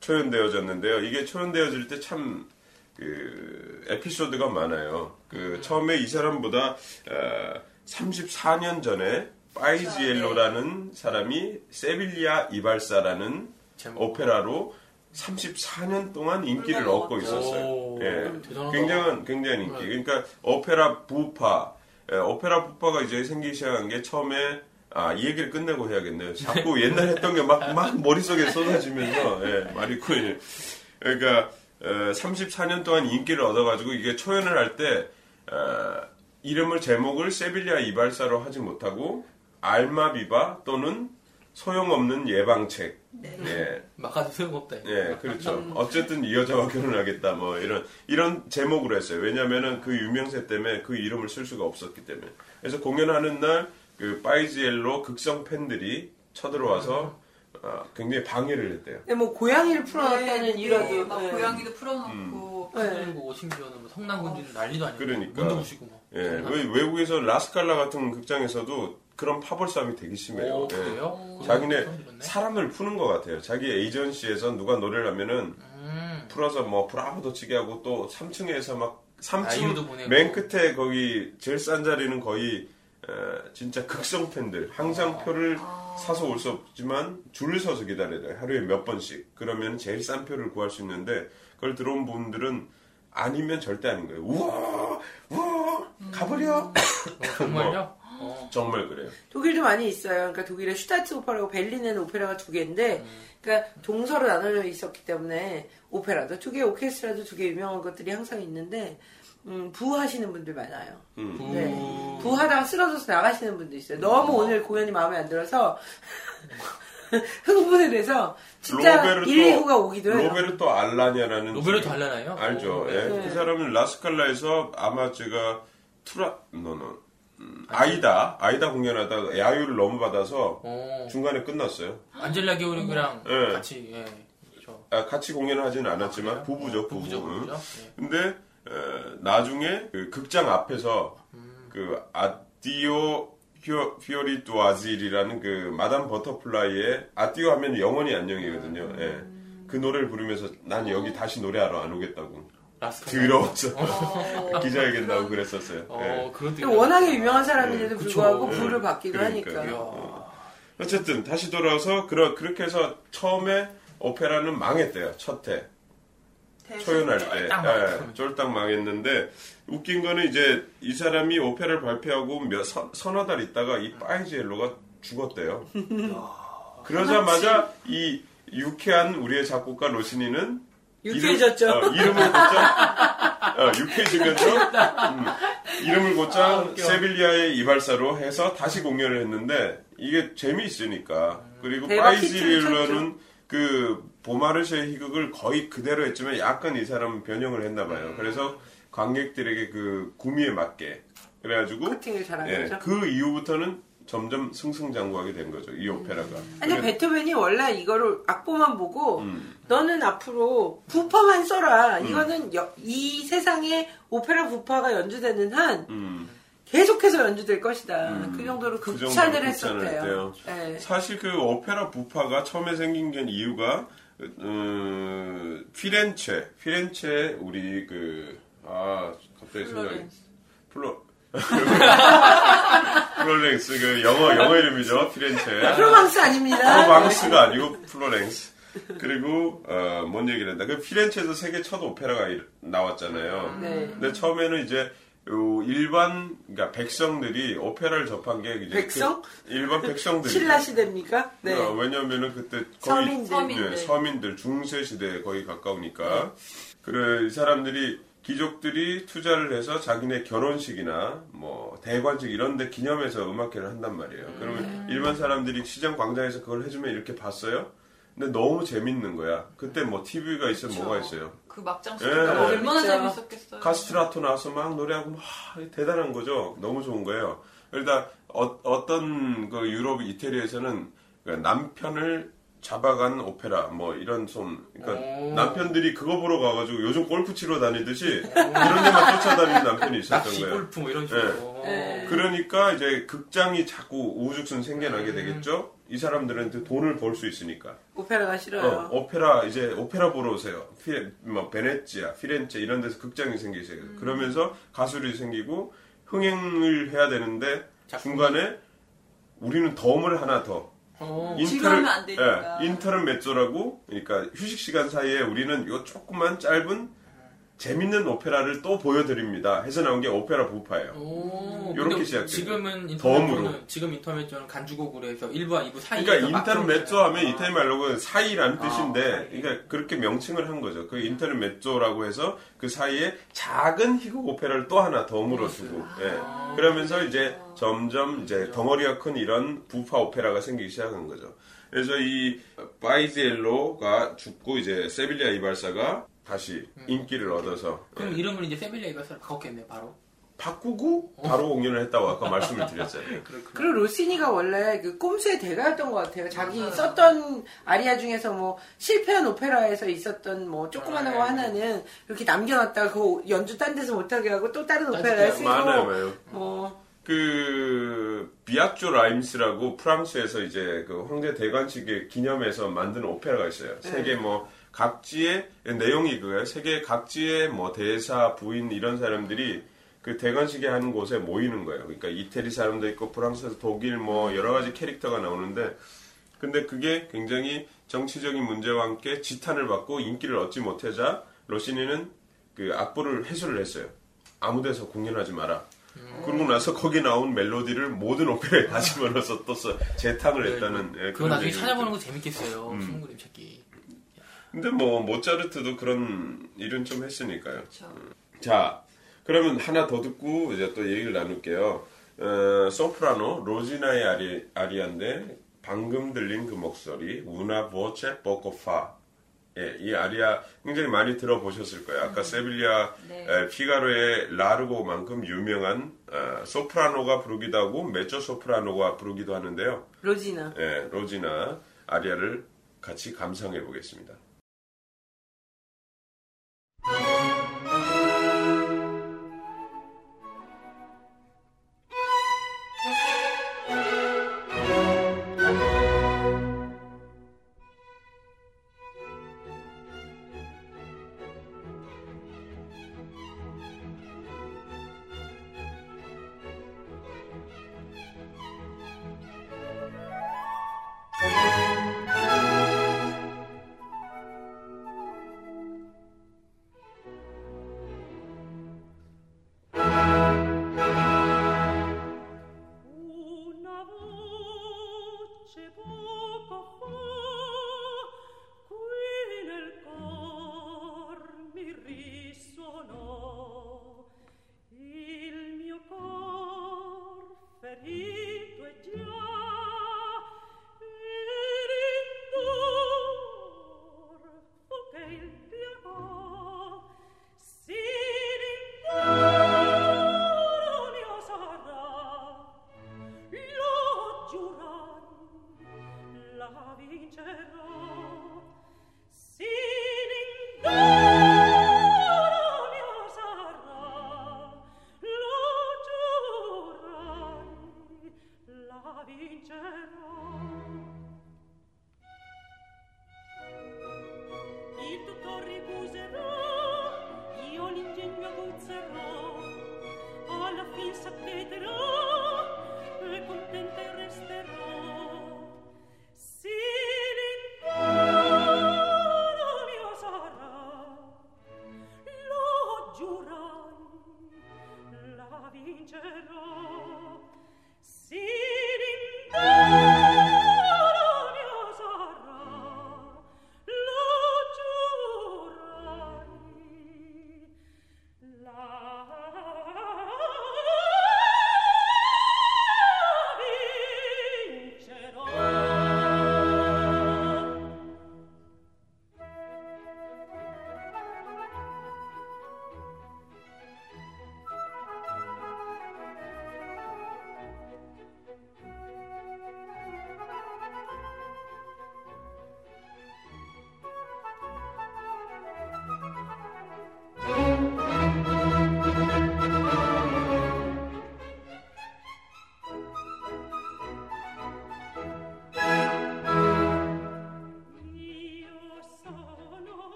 초연되어졌는데요. 이게 초연되어질 때 참 그 에피소드가 많아요. 그 처음에 이 사람보다 34년 전에 파이지엘로라는 사람이 세빌리아 이발사라는. 오페라로 34년 동안 인기를 얻고? 있었어요. 오, 예. 굉장한 굉장한 인기. 그러니까 오페라 부파, 예, 오페라 부파가 이제 생기기 시작한 게 처음에 아, 이 얘기를 끝내고 해야겠네요. 자꾸 옛날 했던 게 막, 막 머릿속에 쏟아지면서, 예, 말이 코이 그러니까, 어, 34년 동안 인기를 얻어가지고 이게 초연을 할 때, 어, 이름을 제목을 세빌리아 이발사로 하지 못하고, 알마비바 또는 소용없는 예방책. 예. 막아도 소용없다. 예, 그렇죠. 어쨌든 이 여자와 결혼하겠다, 뭐, 이런, 이런 제목으로 했어요. 왜냐면은 그 유명세 때문에 그 이름을 쓸 수가 없었기 때문에. 그래서 공연하는 날, 그, 파이지엘로 극성 팬들이 쳐들어와서, 아, 굉장히 방해를 했대요. 네, 뭐 고양이를 풀어놨다는 네, 일화도 막 네. 고양이도 풀어놓고. 네. 그리고 심지어는 뭐 성남군주는 난리도 아니고. 그러니까. 문도 부시고 뭐. 예, 왜 외국에서 라스칼라 같은 극장에서도 그런 파벌 싸움이 되게 심해요. 오, 예. 그래요? 자기네 처음 들었네. 사람을 푸는 것 같아요. 자기 에이전시에서 누가 노래를 하면은 음. 풀어서 뭐 브라보도 치게 하고 또 3층에서 막 아이유도 3층 보내고. 맨 끝에 거기 제일 싼 자리는 거의 어, 진짜 극성 팬들 항상 표를 사서 올 수 없지만 줄을 서서 기다려야 돼요. 하루에 몇 번씩. 그러면 제일 싼 표를 구할 수 있는데 그걸 들어온 분들은 아니면 절대 아닌 거예요. 우와, 우와, 가버려. 어, 정말요? 어. 정말 그래요. 독일도 많이 있어요. 그러니까 독일에 슈타츠 오페라고 베를린에는 오페라가 두 개인데, 그러니까 동서로 나눠져 있었기 때문에 오페라도 두 개, 오케스트라도 두 개 유명한 것들이 항상 있는데, 음, boo하시는 분들 많아요. 음. boo... 네. boo하다가 쓰러져서 나가시는 분도 있어요. 너무 오늘 공연이 마음에 안 들어서 흥분을 해서 진짜 119가 오기도 해요. 로베르토 알라냐라는 로베르토 알라나요? 알죠. 오, 예. 네. 그 사람은 라스칼라에서 아마 제가 투라 no no 음, 아이다 아이다 공연하다가 야유를 너무 받아서 어. 중간에 끝났어요. 안젤라 게오르규랑 예. 같이 예. 아, 같이 공연을 하지는 않았지만 아, 부부죠, 부부. 부부죠, 응. 부부죠. 예. 근데 어, 나중에 그 극장 앞에서 그 Addio fio, fiorito asil이라는 그 Madam Butterfly의 Addio 하면 영원히 안녕이거든요. 예. 그 노래를 부르면서 난 여기 다시 노래하러 안 오겠다고. 더러워서 어. 기자회견 나고 그랬었어요. 어, 예. 근데 워낙에 유명한 사람인데도 네, 불구하고 그쵸. 부를 네. 받기도 그러니까요. 하니까. 이야. 어쨌든 다시 돌아와서 그러, 그렇게 해서 처음에 오페라는 망했대요. 첫 해. 초연할 때. 쫄딱 예. 쫄딱 망했는데 웃긴 거는 이제 이 사람이 오페라를 발표하고 몇 서, 서너 달 있다가 이 파이지엘로가 죽었대요. 그러자마자 이 유쾌한 우리의 작곡가 로시니는 유쾌해졌죠. 이름, 어, 이름을 곧장 어, 유쾌해지면서? 음, 이름을 곧장 아. 세빌리아의 이발사로 해서 다시 공연을 했는데 이게 재미있으니까. 그리고 파이지엘로는 그 보마르쉐의 희극을 거의 그대로 했지만 약간 이 사람은 변형을 했나 봐요. 음. 그래서 관객들에게 그 구미에 맞게 그래가지고 커팅을 잘한 예, 거죠. 그 이후부터는 점점 승승장구하게 된 거죠. 이 오페라가. 아니 그래- 베토벤이 원래 이거를 악보만 보고 음. 너는 앞으로 부파만 써라. 이거는 여- 이 세상에 오페라 부파가 연주되는 한 음. 계속해서 연주될 것이다. 음. 그 정도로 그 극찬을 정도로 극찬을 했었대요. 했대요. 네. 사실 그 오페라 부파가 처음에 생긴 게 이유가 어, 피렌체, 피렌체 우리 그 아 갑자기 생각이 플로 플로렌스 그 영어 영어 이름이죠 피렌체. 프로방스 아닙니다. 프로방스가 아니고 플로렌스. 그리고 어, 뭔 얘기를 했다. 그 피렌체에서 세계 첫 오페라가 일- 나왔잖아요. 네. 근데 처음에는 이제 요 일반 그러니까 백성들이 오페라를 접한 게 이제 백성? 그 일반 백성들이 신라 시대입니까? 네. 어, 왜냐면은 그때 거의 서민들. 서민들. 예, 서민들 중세 시대에 거의 가까우니까 그래 이 사람들이 귀족들이 투자를 해서 자기네 결혼식이나 뭐 대관식 이런 데 기념해서 음악회를 한단 말이에요. 그러면 일반 사람들이 시장 광장에서 그걸 해주면 이렇게 봤어요. 근데 너무 재밌는 거야. 그때 뭐 TV가 있어요, 그쵸. 뭐가 있어요. 그 막장 예. 소리가 얼마나 재밌죠. 재밌었겠어요. 카스트라토 나와서 막 노래하고 막 대단한 거죠. 너무 좋은 거예요. 그러다 어, 떤그 유럽 이태리에서는 그 남편을 잡아간 오페라 뭐 이런 좀 그러니까 오. 남편들이 그거 보러 가가지고 요즘 골프 치러 다니듯이 그런 데만 쫓아다니는 남편이 있었던 낚시 거예요. 골프 뭐 이런 식으로. 네. 그러니까 이제 극장이 자꾸 우후죽순 생겨나게 되겠죠. 이 사람들한테 돈을 벌 수 있으니까. 오페라가 어, 싫어요. 오페라 이제 오페라 보러 오세요. 피, 뭐 베네치아, 피렌체 이런 데서 극장이 생기세요. 음. 그러면서 가수들이 생기고 흥행을 해야 되는데 작품이- 중간에 우리는 덤을 하나 더 어. 되니까. 예, 인터넷 메조라고 그러니까 휴식 시간 사이에 우리는 요 조그만 짧은 재밌는 오페라를 또 보여드립니다. 해서 나온 게 오페라 부파예요. 근데 시작돼요. 지금은 덤으로. 지금 인터넷은 간주곡으로 해서 1부와 2부 사이에 그러니까 인터넷 메조 하면 이태리 말로는 사이라는 아, 뜻인데, 사이. 그러니까 그렇게 명칭을 한 거죠. 그 인터넷 메조라고 해서 그 사이에 작은 희곡 오페라를 또 하나 덤으로 두고, 예. 그러면서 이제 점점 이제 덩어리가 큰 이런 부파 오페라가 생기기 시작한 거죠. 그래서 이 바이젤로가 죽고 이제 세빌리아 이발사가 다시 인기를 얻어서 그럼 예. 이름을 이제 세빌리아 이바사로 바꿨겠네 바로. 바꾸고 바로 공연을 했다고 아까 말씀을 드렸잖아요. 그리고 로시니가 원래 그 꼼수의 대가였던 것 같아요. 자기 썼던 아리아 중에서 뭐 실패한 오페라에서 있었던 뭐 조그마한 거 아, 하나는 이렇게 남겨놨다가 그 연주 딴 데서 못하게 하고 또 다른 딴 오페라에 쓰고 많아요, 많아요. 뭐 그 비아조 라임스라고 프랑스에서 이제 그 황제 대관식의 기념해서 만든 오페라가 있어요. 세계 뭐 각지의 내용이 그거예요. 세계 각지의 뭐 대사, 부인 이런 사람들이 그 대관식에 하는 곳에 모이는 거예요. 그러니까 이태리 사람도 있고 프랑스에서 독일 뭐 여러 가지 캐릭터가 나오는데 근데 그게 굉장히 정치적인 문제와 함께 지탄을 받고 인기를 얻지 못하자 로시니는 그 악보를 해소를 했어요. 아무 데서 공연하지 마라. 그러고 나서 거기 나온 멜로디를 모든 오페라에 다 집어넣어서 또 써- 재탕을 했다는 예, 그거 그런 나중에 찾아보는. 거 재밌겠어요. 음. 그림 찾기. 근데 뭐 모차르트도 그런 일은 좀 했으니까요. 그렇죠. 자, 그러면 하나 더 듣고 이제 또 얘기를 나눌게요. 어, 소프라노 로지나의 아리, 아리아인데 방금 들린 그 목소리 우나 보체 보코파 예, 이 아리아 굉장히 많이 들어보셨을 거예요. 아까 세빌리아 네. 에, 피가로의 라르고만큼 유명한 어, 소프라노가 부르기도 하고 메조 소프라노가 부르기도 하는데요. 로지나. 예, 로지나 아리아를 같이 감상해 보겠습니다.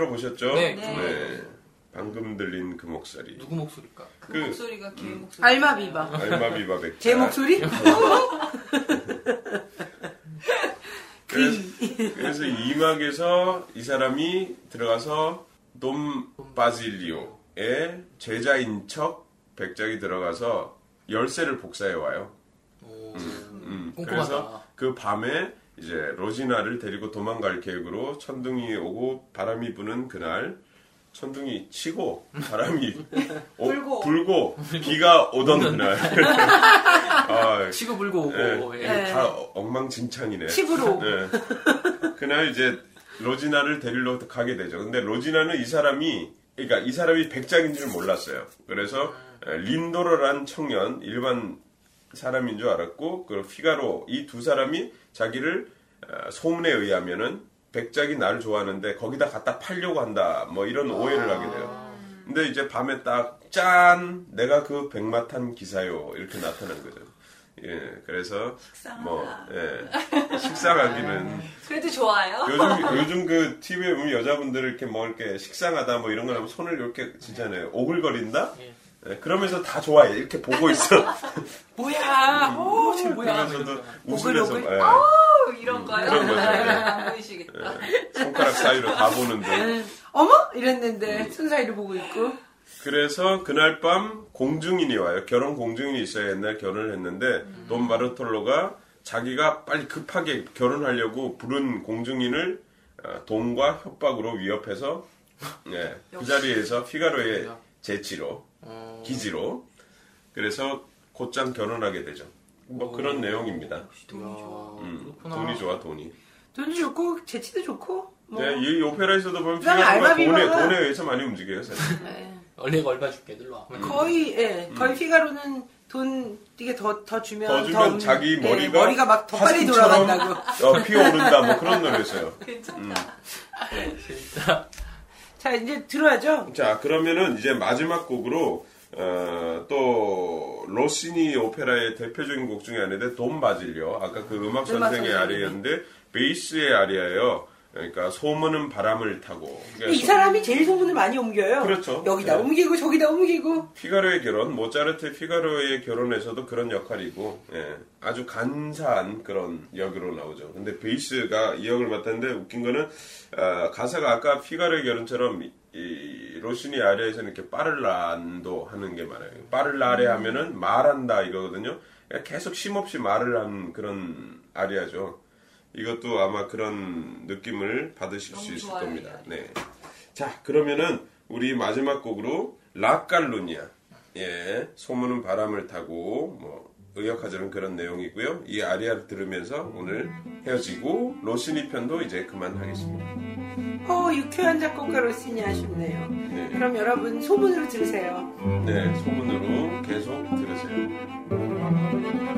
들어보셨죠? 네. 네. 방금 들린 그 목소리. 누구 목소리일까? 그, 그- 목소리가 개 음. 목소리. 알마비바. 알마비바 백자. 제 목소리? 그래서, 그래서 이 음악에서 이 사람이 들어가서 돔 바질리오의 제자인 척 백작이 들어가서 열쇠를 복사해 와요. 오, 음, 꼼꼼하다. 그래서 그 밤에 이제 로지나를 데리고 도망갈 계획으로 천둥이 오고 바람이 부는 그날 천둥이 치고 바람이 오- 불고. 불고 비가 오던 그날 아, 치고 불고 오고. 예, 예. 네. 다 엉망진창이네. 칩으로. 네. 그날 이제 로지나를 데리러 가게 되죠. 근데 로지나는 이 사람이 그러니까 이 사람이 백작인 줄 몰랐어요. 그래서 에, 린도르란 청년 일반 사람인 줄 알았고 그 피가로 이 두 사람이 자기를 어, 소문에 의하면은 백작이 나를 좋아하는데 거기다 갖다 팔려고 한다 뭐 이런 오해를 하게 돼요. 근데 이제 밤에 딱 짠 내가 그 백마탄 기사요 이렇게 나타난 거죠. 예, 그래서 뭐 예, 식상하기는 그래도 좋아요. 요즘 요즘 그 TV에 보면 여자분들 이렇게 뭐 이렇게 식상하다 뭐 이런 거 하면 손을 이렇게 진짜네 오글거린다. 예, 그러면서 다 좋아해 이렇게 보고 있어. 뭐야? 오, 쟤 뭐야? 그러면서도 웃으면서 오글 오글? 예, 어, 이런 거요? 그런 거죠. 안 보이시겠다. 손가락 사이로 다 보는데. 어머? 이랬는데 손 사이를 보고 있고. 그래서 그날 밤 공중인이 와요. 결혼 공중인이 있어야 옛날 결혼을 했는데 돈 바르톨로가 자기가 빨리 급하게 결혼하려고 부른 공중인을 어, 돈과 협박으로 위협해서 예, 그 자리에서 피가로의 제치로 어, 기지로 그래서 곧장 결혼하게 되죠. 뭐 그런 내용입니다. 돈이 좋아. 음, 그렇구나. 돈이 좋아 돈이. 돈도 좋고 재치도 좋고. 뭐. 네, 이 오페라에서도 보면 피가로가 돈에 돈에 의해서 많이 움직여요. 사실. 네. 얼레가 얼마 줄게 들러 와. 거의 예, 거의 피가로는 돈 이게 더 더 주면 더 주면 음, 자기 예, 머리가 머리가 막 더 빨리 돌아간다고. 어, 피어오른다 뭐 그런 노래였어요. 괜찮다. 재밌다. 자 이제 들어야죠. 자 그러면은 이제 마지막 곡으로 어, 또 로시니 오페라의 대표적인 곡 중에 하나인데 돈 바질려 아까 그 음악 선생의. 아리아인데 베이스의 아리아예요. 그러니까 소문은 바람을 타고 근데 이 사람이 제일 소문을 많이 옮겨요. 그렇죠. 여기다 네. 옮기고 저기다 옮기고. 피가로의 결혼, 모차르트 피가로의 결혼에서도 그런 역할이고, 예, 아주 간사한 그런 역으로 나오죠. 근데 베이스가 이 역을 맡았는데 웃긴 거는, 아, 가사가 아까 피가로의 결혼처럼 이, 이 로시니 아래에서는 이렇게 빠를란도 하는 게 많아요. 빠를라레 하면은 말한다 이거거든요. 그러니까 계속 쉼없이 말을 한 그런 아리아죠. 이것도 아마 그런 느낌을 받으실 수 있을 좋아요, 겁니다. 이 네. 자, 그러면은 우리 마지막 곡으로 라칼루니아. 예, 소문은 바람을 타고 뭐 의역하자는 그런 내용이고요. 이 아리아를 들으면서 오늘 헤어지고 로시니 편도 이제 그만하겠습니다. 어 유쾌한 작곡가 로시니 아쉽네요. 네, 그럼 여러분 소문으로 들으세요. 네, 소문으로 계속 들으세요.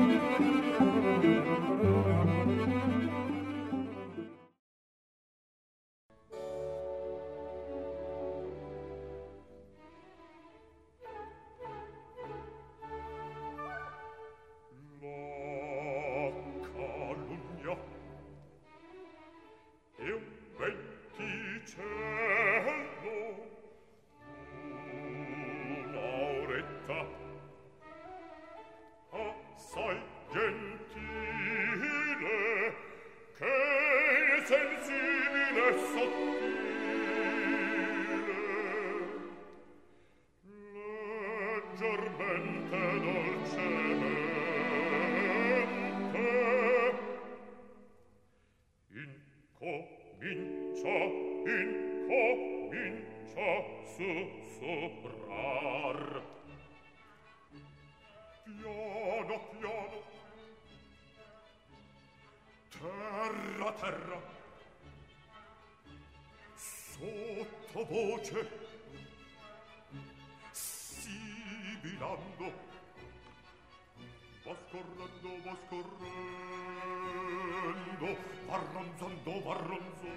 ronzando, va ronzando, va ronzando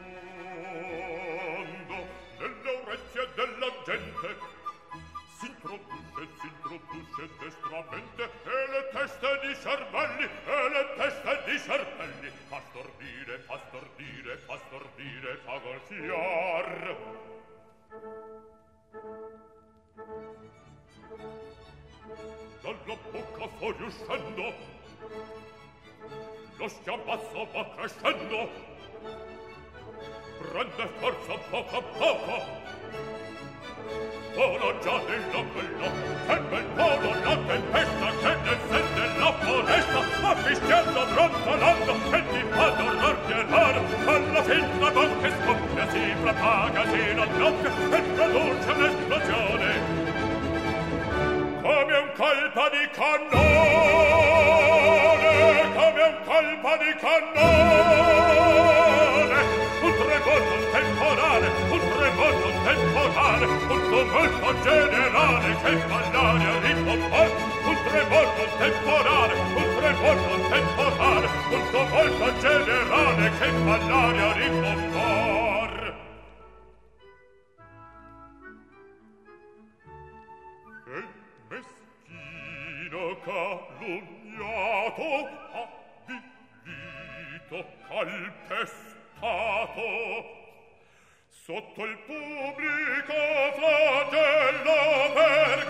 nelle orecchie della gente. S'introduce, s'introduce destramente e le teste di cervelli, e le teste di cervelli fa stordire, fa stordire, fa stordire, fa golfiar. Dalla bocca fuori uscendo lo schiamazzo va crescendo. Prende forza poco a poco. Vola già nella bella. Sempre il volo la tempesta che ne sente la foresta. Ma fischiando brontolando e ti fa tornar gelare alla fin la bocca scoppia si propaga si raddoppia e produce un'esplosione. Come un colpo di cannone cani cannone un terremoto temporale un terremoto temporale un tumulto generale che all'aria ricompor eh? un terremoto temporale un terremoto temporale un tumulto generale che all'aria ricompor eh? calunniato ah! vinto calpestato sotto il pubblico flagello per